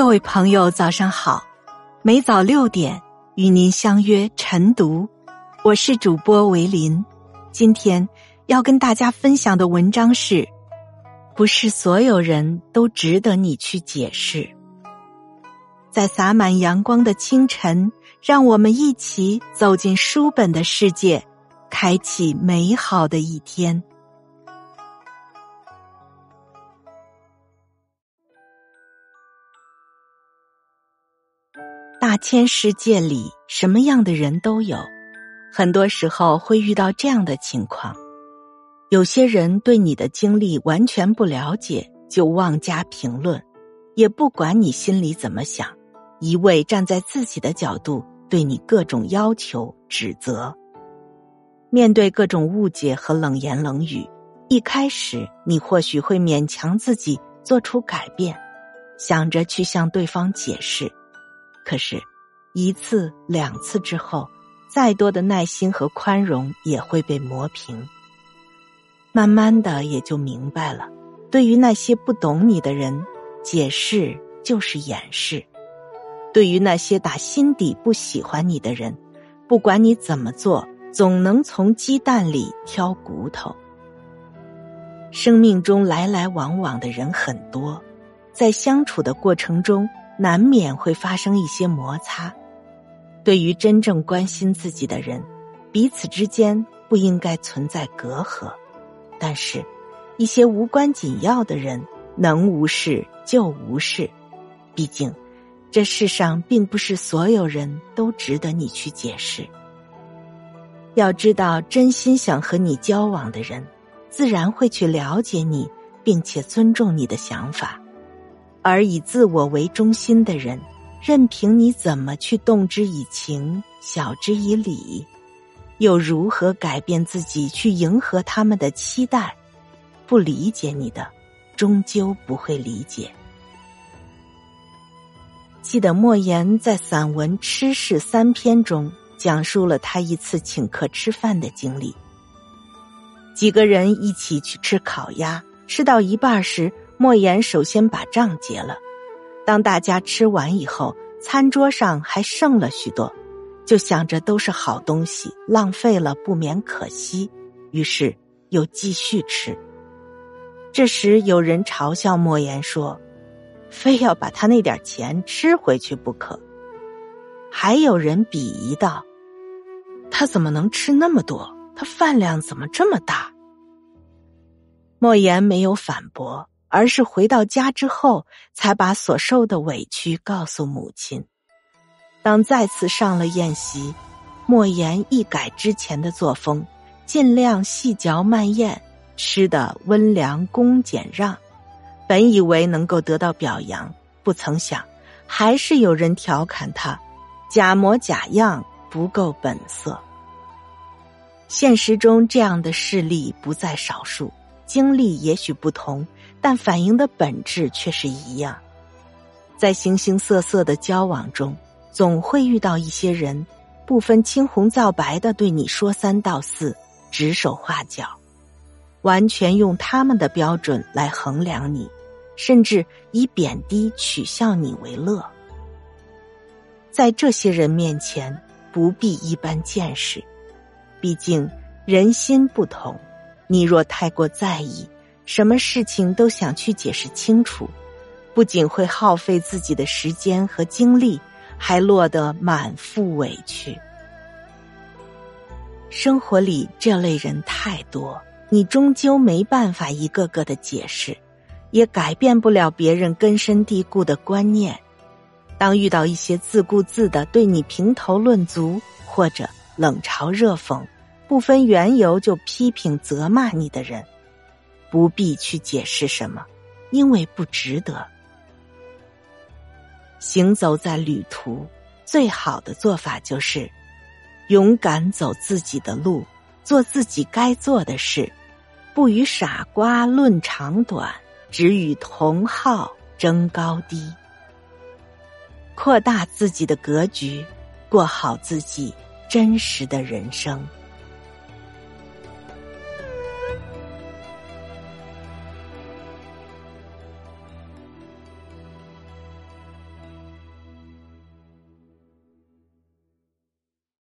各位朋友，早上好！每早六点与您相约晨读，我是主播维林。今天要跟大家分享的文章是：不是所有人都值得你去解释。在洒满阳光的清晨，让我们一起走进书本的世界，开启美好的一天。千世界里，什么样的人都有。很多时候会遇到这样的情况：有些人对你的经历完全不了解，就妄加评论，也不管你心里怎么想，一味站在自己的角度对你各种要求、指责。面对各种误解和冷言冷语，一开始你或许会勉强自己做出改变，想着去向对方解释。可是，一次两次之后，再多的耐心和宽容也会被磨平。慢慢的，也就明白了，对于那些不懂你的人，解释就是掩饰；对于那些打心底不喜欢你的人，不管你怎么做，总能从鸡蛋里挑骨头。生命中来来往往的人很多，在相处的过程中。难免会发生一些摩擦。对于真正关心自己的人，彼此之间不应该存在隔阂。但是，一些无关紧要的人，能无视就无视。毕竟，这世上并不是所有人都值得你去解释。要知道，真心想和你交往的人，自然会去了解你，并且尊重你的想法。而以自我为中心的人，任凭你怎么去动之以情、晓之以理，又如何改变自己去迎合他们的期待？不理解你的，终究不会理解。记得莫言在散文《吃事三篇》中讲述了他一次请客吃饭的经历。几个人一起去吃烤鸭，吃到一半时。莫言首先把账结了，当大家吃完以后，餐桌上还剩了许多，就想着都是好东西，浪费了不免可惜，于是又继续吃。这时有人嘲笑莫言说：“非要把他那点钱吃回去不可。”还有人鄙夷道：“他怎么能吃那么多？他饭量怎么这么大？”莫言没有反驳。而是回到家之后，才把所受的委屈告诉母亲。当再次上了宴席，莫言一改之前的作风，尽量细嚼慢咽，吃的温良恭俭让。本以为能够得到表扬，不曾想，还是有人调侃他假模假样，不够本色。现实中这样的事例不在少数，经历也许不同。但反映的本质却是一样，在形形色色的交往中，总会遇到一些人，不分青红皂白的对你说三道四、指手画脚，完全用他们的标准来衡量你，甚至以贬低、取笑你为乐。在这些人面前，不必一般见识，毕竟人心不同，你若太过在意。什么事情都想去解释清楚，不仅会耗费自己的时间和精力，还落得满腹委屈。生活里这类人太多，你终究没办法一个个的解释，也改变不了别人根深蒂固的观念。当遇到一些自顾自的对你评头论足，或者冷嘲热讽、不分缘由就批评责骂你的人。不必去解释什么，因为不值得。行走在旅途，最好的做法就是勇敢走自己的路，做自己该做的事，不与傻瓜论长短，只与同好争高低。扩大自己的格局，过好自己真实的人生。